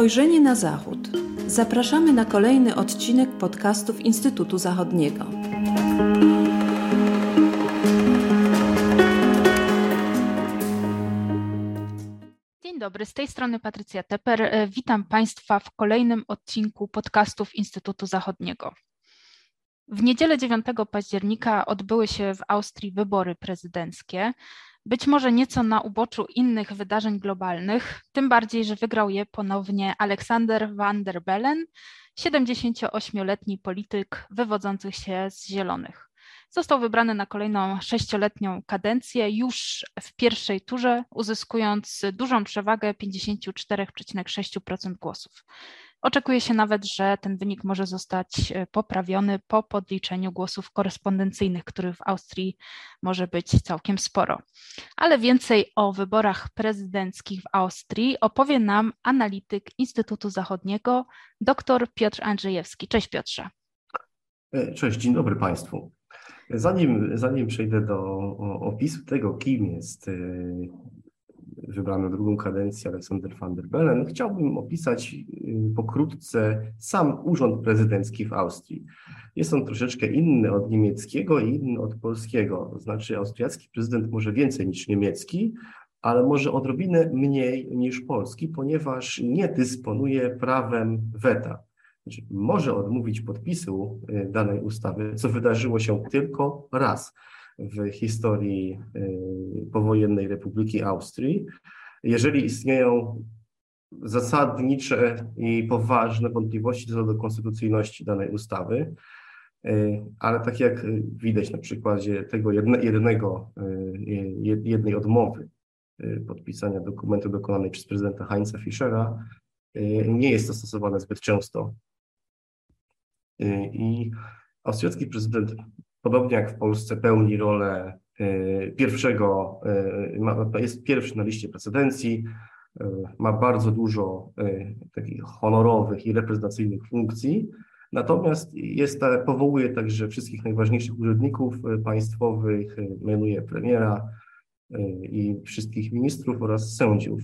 Spojrzenie na Zachód. Zapraszamy na kolejny odcinek podcastów Instytutu Zachodniego. Dzień dobry, z tej strony Patrycja Teper. E, witam Państwa w kolejnym odcinku podcastów Instytutu Zachodniego. W niedzielę 9 października odbyły się w Austrii wybory prezydenckie być może nieco na uboczu innych wydarzeń globalnych, tym bardziej, że wygrał je ponownie Aleksander van der Bellen, 78-letni polityk wywodzący się z Zielonych. Został wybrany na kolejną sześcioletnią kadencję już w pierwszej turze, uzyskując dużą przewagę 54,6% głosów. Oczekuje się nawet, że ten wynik może zostać e, poprawiony po podliczeniu głosów korespondencyjnych, których w Austrii może być całkiem sporo. Ale więcej o wyborach prezydenckich w Austrii opowie nam analityk Instytutu Zachodniego, dr Piotr Andrzejewski. Cześć Piotrze. E, cześć, dzień dobry Państwu. Zanim, zanim przejdę do opisu tego, kim jest wybrany drugą kadencję Aleksander van der Bellen, chciałbym opisać y, pokrótce sam urząd prezydencki w Austrii. Jest on troszeczkę inny od niemieckiego i inny od polskiego. Znaczy, austriacki prezydent może więcej niż niemiecki, ale może odrobinę mniej niż polski, ponieważ nie dysponuje prawem weta. Znaczy, może odmówić podpisu y, danej ustawy, co wydarzyło się tylko raz w historii y, powojennej Republiki Austrii. Jeżeli istnieją zasadnicze i poważne wątpliwości co do konstytucyjności danej ustawy, y, ale tak jak widać na przykładzie tego jednego, y, jednej odmowy podpisania dokumentu dokonanej przez prezydenta Heinza Fischera, nie jest to stosowane zbyt często. I austriacki prezydent podobnie jak w Polsce, pełni rolę e, pierwszego, e, jest pierwszy na liście precedencji, e, ma bardzo dużo takich honorowych i reprezentacyjnych funkcji, natomiast jest, powołuje także wszystkich najważniejszych urzędników państwowych, mianuje premiera i wszystkich ministrów oraz sędziów.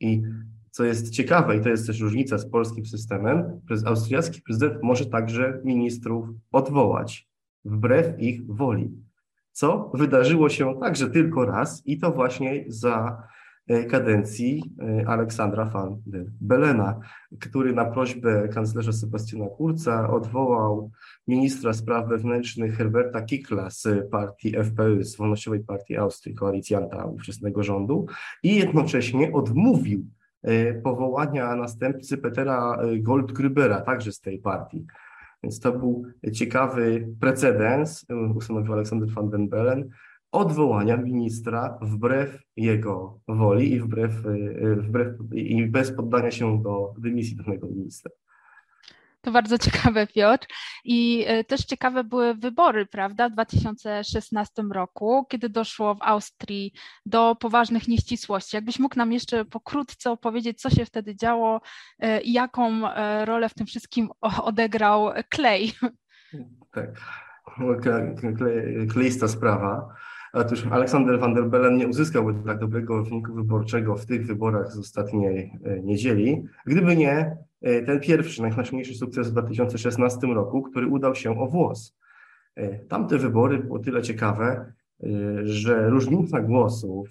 I co jest ciekawe, i to jest też różnica z polskim systemem, austriacki prezydent może także ministrów odwołać wbrew ich woli. Co wydarzyło się także tylko raz i to właśnie za e, kadencji e, Aleksandra van der Belena, który na prośbę kanclerza Sebastiana Kurza odwołał ministra spraw wewnętrznych Herberta Kickla z partii FPÖ, z Wolnościowej Partii Austrii, koalicjanta ówczesnego rządu i jednocześnie odmówił e, powołania następcy Petera Goldgrubera, także z tej partii. Więc to był ciekawy precedens, ustanowił Aleksander van den Bellen, odwołania ministra wbrew jego woli i wbrew, wbrew i bez poddania się do dymisji danego ministra. To bardzo ciekawe, Piotr. I e, też ciekawe były wybory, prawda, w 2016 roku, kiedy doszło w Austrii do poważnych nieścisłości. Jakbyś mógł nam jeszcze pokrótce opowiedzieć, co się wtedy działo e, i jaką e, rolę w tym wszystkim odegrał Clay? Tak, kleista sprawa. Otóż Aleksander van der Bellen nie uzyskałby tak dobrego wyniku wyborczego w tych wyborach z ostatniej niedzieli, gdyby nie E, ten pierwszy, najważniejszy sukces w 2016 roku, który udał się o włos. E, tamte wybory było tyle ciekawe, e, że różnica głosów,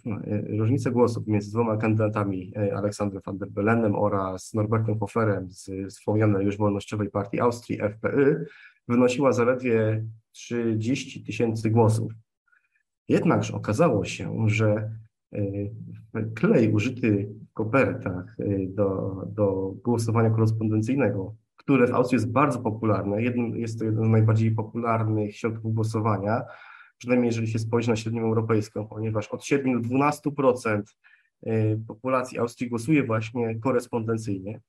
różnica głosów między dwoma kandydatami, Aleksandrem van der Bellenem oraz Norbertem Hoferem z wspomnianej już Wolnościowej Partii Austrii, FPY, wynosiła zaledwie 30 tysięcy głosów. Jednakże okazało się, że klej użyty w kopertach y, do, do głosowania korespondencyjnego, które w Austrii jest bardzo popularne, jest to jeden z najbardziej popularnych środków głosowania, przynajmniej jeżeli się spojrzy na średnią europejską, ponieważ od 7 do 12% y, populacji Austrii głosuje właśnie korespondencyjnie.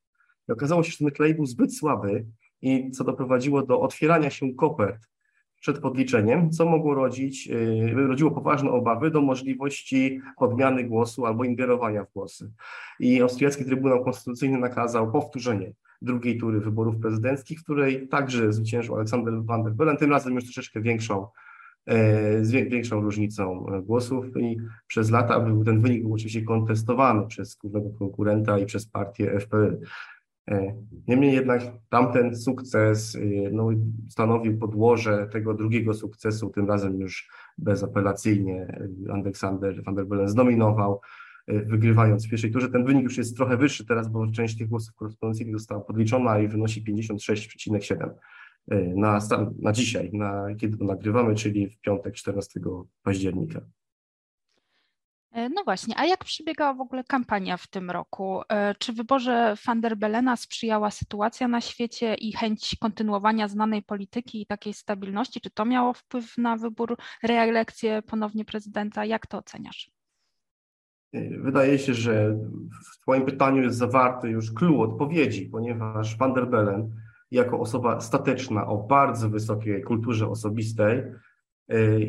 I okazało się, że ten klej był zbyt słaby i co doprowadziło do otwierania się kopert przed podliczeniem, co mogło rodzić, y, rodziło poważne obawy do możliwości odmiany głosu albo ingerowania w głosy. I austriacki Trybunał Konstytucyjny nakazał powtórzenie drugiej tury wyborów prezydenckich, w której także zwyciężył Aleksander van der Bellen, tym razem już troszeczkę większą, e, z większą różnicą głosów i przez lata był, ten wynik był oczywiście kontestowany przez głównego konkurenta i przez partię FPÖ. Niemniej jednak tamten sukces no, stanowił podłoże tego drugiego sukcesu, tym razem już bezapelacyjnie Aleksander van der Bellen zdominował, wygrywając w pierwszej turze. Ten wynik już jest trochę wyższy teraz, bo część tych głosów korespondencyjnych została podliczona i wynosi 56,7 na, na dzisiaj, na, kiedy to nagrywamy, czyli w piątek 14 października. E, no właśnie, a jak przebiegała w ogóle kampania w tym roku? E, czy wyborze van der Belena sprzyjała sytuacja na świecie i chęć kontynuowania znanej polityki i takiej stabilności? Czy to miało wpływ na wybór, reelekcję ponownie prezydenta? Jak to oceniasz? E, wydaje się, że w Twoim pytaniu jest zawarty już clue odpowiedzi, ponieważ van der Bellen jako osoba stateczna o bardzo wysokiej kulturze osobistej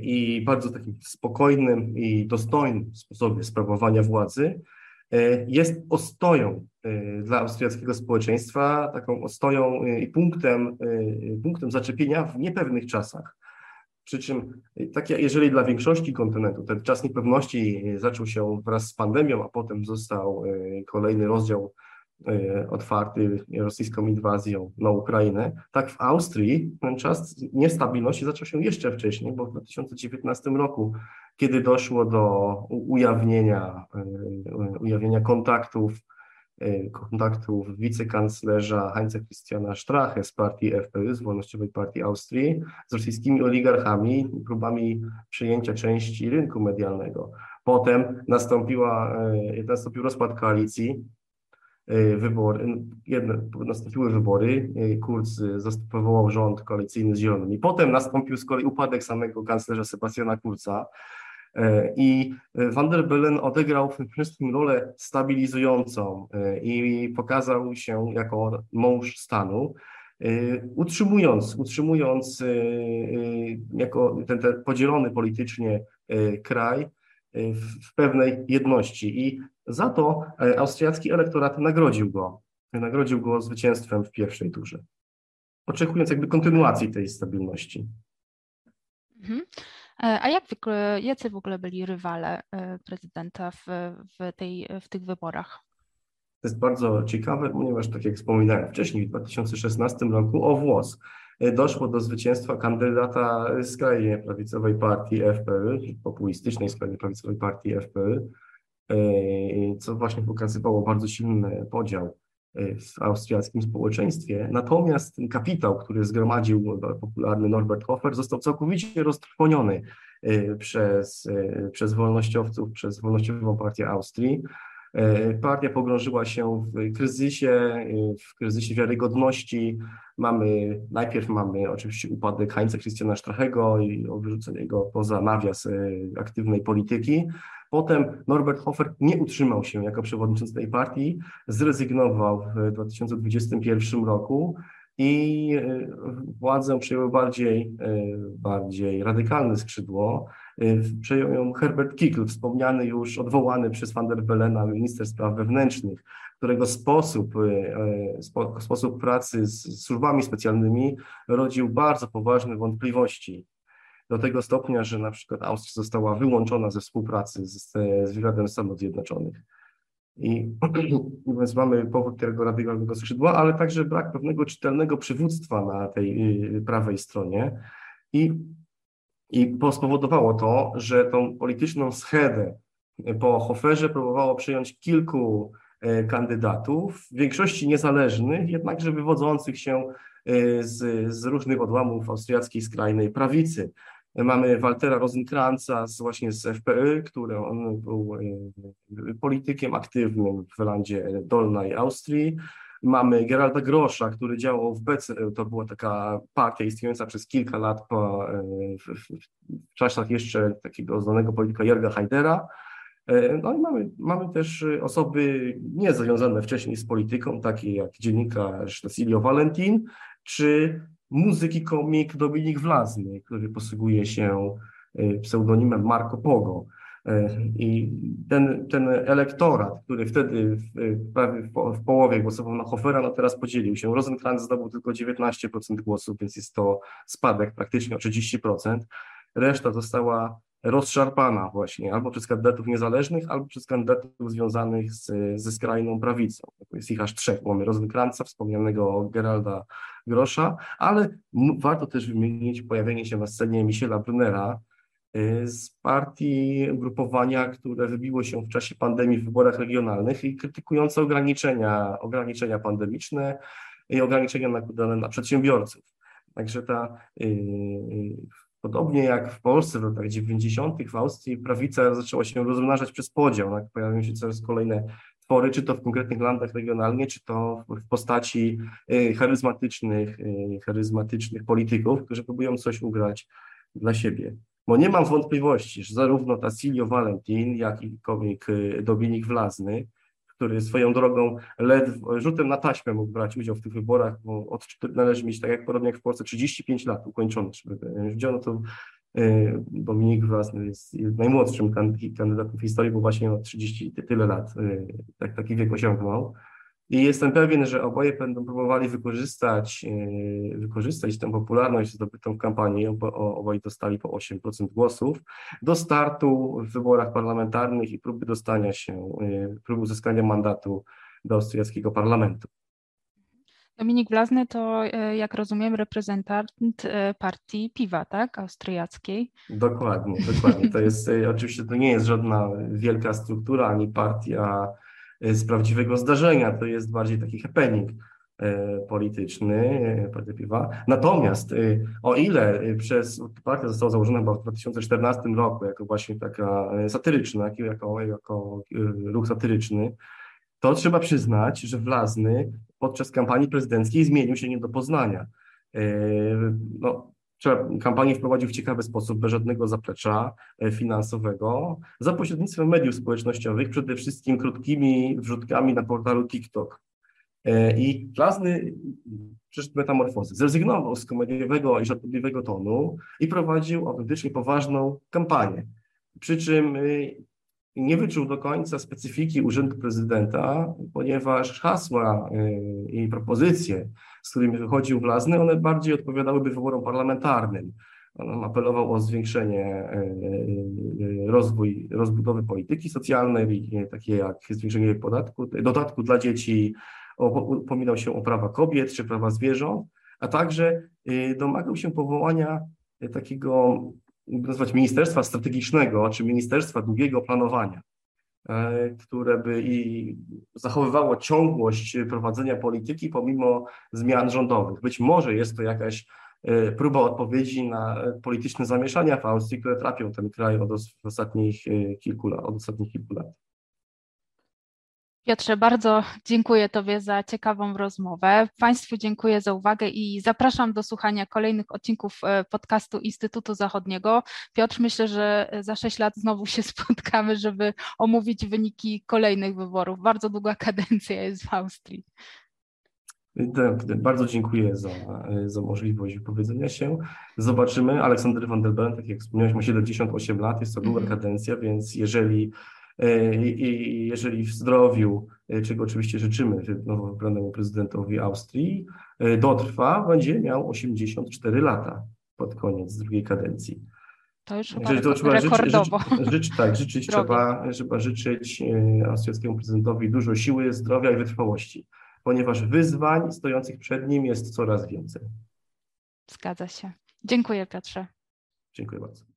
i bardzo takim spokojnym i dostojnym sposobie sprawowania władzy y, jest ostoją y, dla austriackiego społeczeństwa, taką ostoją i punktem, punktem zaczepienia w niepewnych czasach. Przy czym, tak jeżeli dla większości kontynentu ten czas niepewności zaczął się wraz z pandemią, a potem został kolejny rozdział otwarty rosyjską inwazją na Ukrainę, tak w Austrii ten czas niestabilności zaczął się jeszcze wcześniej, bo w 2019 roku, kiedy doszło do ujawnienia, e, ujawnienia kontaktów, e, kontaktów wicekanclerza Heinza Christiana Strache z partii FPÖ, z Wolnościowej Partii Austrii, z rosyjskimi oligarchami, próbami przejęcia części rynku medialnego. Potem nastąpiła, nastąpił rozpad koalicji, E, wybory, jedne, nastąpiły wybory, e, Kurz powołał rząd koalicyjny z Zielonymi. Potem nastąpił z kolei upadek samego kanclerza Sebastiana Kurza i Van der Bellen odegrał w tym wszystkim rolę stabilizującą i pokazał się jako mąż stanu, utrzymując, utrzymując jako ten, ten podzielony politycznie kraj w pewnej jedności. I za to e, austriacki elektorat nagrodził go, nagrodził go zwycięstwem w pierwszej turze, oczekując jakby kontynuacji tej stabilności. Mhm. E, a jak jacy w ogóle byli rywale e, prezydenta w, w, tej, w tych wyborach? To jest bardzo ciekawe, ponieważ tak jak wspominałem wcześniej, w 2016 roku o włos doszło do zwycięstwa kandydata skrajnie prawicowej partii FPÖ, populistycznej skrajnie prawicowej partii FPÖ, co właśnie pokazywało bardzo silny podział e, w austriackim społeczeństwie. Natomiast ten kapitał, który zgromadził popularny Norbert Hofer, został całkowicie roztrwoniony e, przez, e, przez wolnościowców, przez Wolnościową Partię Austrii. Partia pogrążyła się w kryzysie, w kryzysie wiarygodności. Mamy, najpierw mamy oczywiście upadek Heinza Christiana Strachego i wyrzucenie go poza nawias aktywnej polityki, Potem Norbert Hofer nie utrzymał się jako przewodniczący tej partii, zrezygnował w 2021 roku i e, władzę przejęły bardziej, e, bardziej radykalne skrzydło. E, przejął ją Herbert Kickl, wspomniany już, odwołany przez van der Bellena minister spraw wewnętrznych, którego sposób, sposób pracy z służbami specjalnymi rodził bardzo poważne wątpliwości do tego stopnia, że na przykład Austria została wyłączona ze współpracy z, z wywiadem Stanów Zjednoczonych. I więc mamy powód tego radykalnego skrzydła, ale także brak pewnego czytelnego przywództwa na tej y, prawej stronie. I, i spowodowało to, że tą polityczną schedę po Hoferze próbowało przyjąć kilku e, kandydatów, w większości niezależnych, jednakże wywodzących się e, z, z różnych odłamów austriackiej skrajnej prawicy. Mamy Waltera Rosenkranza z, właśnie z FPÖ, który on był e, politykiem aktywnym w Landzie Dolnej Austrii. Mamy Geralda Grosza, który działał w BC, to była taka partia istniejąca przez kilka lat po, e, w, w, w czasach jeszcze takiego znanego polityka Jerga Haidera. E, no i mamy, mamy też osoby niezwiązane wcześniej z polityką, takie jak dziennikarz Cecilio Valentin, czy muzyki komik Dominik Wlazny, który posługuje się e, pseudonimem Marco Pogo. E, I ten, ten elektorat, który wtedy w, prawie w, połowie głosował na Hofera, no teraz podzielił się. Rosenkrantz zdobył tylko 19% głosów, więc jest to spadek praktycznie o 30%. Reszta została rozszarpana właśnie albo przez kandydatów niezależnych, albo przez kandydatów związanych z, ze skrajną prawicą. Jest ich aż trzech. Mamy Rozenkranca, wspomnianego Geralda Grosza, ale warto też wymienić pojawienie się na scenie Michela Brunera, z partii grupowania, które wybiło się w czasie pandemii w wyborach regionalnych i krytykujące ograniczenia, ograniczenia pandemiczne i ograniczenia nakładane na przedsiębiorców. Także ta yy, Podobnie jak w Polsce w latach 90. w Austrii prawica zaczęła się rozmnażać przez podział. Tak? Pojawiają się coraz kolejne twory, czy to w konkretnych landach regionalnie, czy to w postaci y, charyzmatycznych, y, charyzmatycznych polityków, którzy próbują coś ugrać dla siebie. Bo nie mam wątpliwości, że zarówno Tassilio Valentin, jak i komik y, Dominik Wlazny który swoją drogą ledwo, rzutem na taśmę mógł brać udział w tych wyborach, bo od, należy mieć, tak jak podobnie jak w Polsce, 35 lat ukończone. Wziął to y, Dominik Własny jest najmłodszym kandydatem w historii, bo właśnie ma 30 tyle lat, y, tak, taki wiek osiągnął. I jestem pewien, że oboje będą próbowali wykorzystać, e, wykorzystać tę popularność zdobytą w kampanii, oboje dostali po 8% głosów, do startu w wyborach parlamentarnych i próby dostania się, e, próby uzyskania mandatu do austriackiego parlamentu. Dominik Blazny to, e, jak rozumiem, reprezentant partii piwa, tak? Austriackiej. Dokładnie, dokładnie. To jest, oczywiście to nie jest żadna wielka struktura ani partia z prawdziwego zdarzenia. To jest bardziej taki happening e, polityczny e, partia piwa. Natomiast o ile przez partia została założona chyba w 2014 roku jako właśnie taka satyryczna, jako, jako ruch satyryczny, to trzeba przyznać, że Wlazny podczas kampanii prezydenckiej zmienił się nie do poznania. No, kampanię wprowadził w ciekawy sposób, bez żadnego zaplecza e, finansowego, za pośrednictwem mediów społecznościowych, przede wszystkim krótkimi wrzutkami na portalu TikTok. E, I Klasny przeszedł metamorfozę. Zrezygnował z komediowego i żartobliwego tonu i prowadził autentycznie poważną kampanię. Przy czym e, nie wyczuł do końca specyfiki urzędu prezydenta, ponieważ hasła i propozycje z którymi wychodził Wlazny, one bardziej odpowiadałyby wyborom parlamentarnym. On apelował o zwiększenie e, e, rozwój, rozbudowy polityki socjalnej, takie jak zwiększenie podatku, dodatku dla dzieci, upominał się o prawa kobiet czy prawa zwierząt, a także e, domagał się powołania takiego, nazwać ministerstwa strategicznego, czy ministerstwa długiego planowania. E, które by i zachowywało ciągłość prowadzenia polityki pomimo zmian rządowych. Być może jest to jakaś e, próba odpowiedzi na polityczne zamieszania w Austrii, które trapią ten kraj od ostatnich e, kilku lat. Od ostatnich kilku lat. Piotrze, bardzo dziękuję Tobie za ciekawą rozmowę. Państwu dziękuję za uwagę i zapraszam do słuchania kolejnych odcinków e, podcastu Instytutu Zachodniego. Piotr, myślę, że za sześć lat znowu się spotkamy, żeby omówić wyniki kolejnych wyborów. Bardzo długa kadencja jest w Austrii. Bardzo dziękuję za, za możliwość wypowiedzenia się. Zobaczymy. Aleksander van der Bellen, tak jak wspomniałeś, ma 78 lat, jest to długa mm. kadencja, więc jeżeli E, I jeżeli w zdrowiu, e, czego oczywiście życzymy nowo wybranemu prezydentowi Austrii, e, dotrwa, będzie miał 84 lata pod koniec drugiej kadencji. To już chyba to trzeba rekordowo. Życzyć, żyć, tak, życzyć trzeba, trzeba życzyć austriackiemu prezydentowi dużo siły, zdrowia i wytrwałości, ponieważ wyzwań stojących przed nim jest coraz więcej. Zgadza się. Dziękuję Piotrze. Dziękuję bardzo.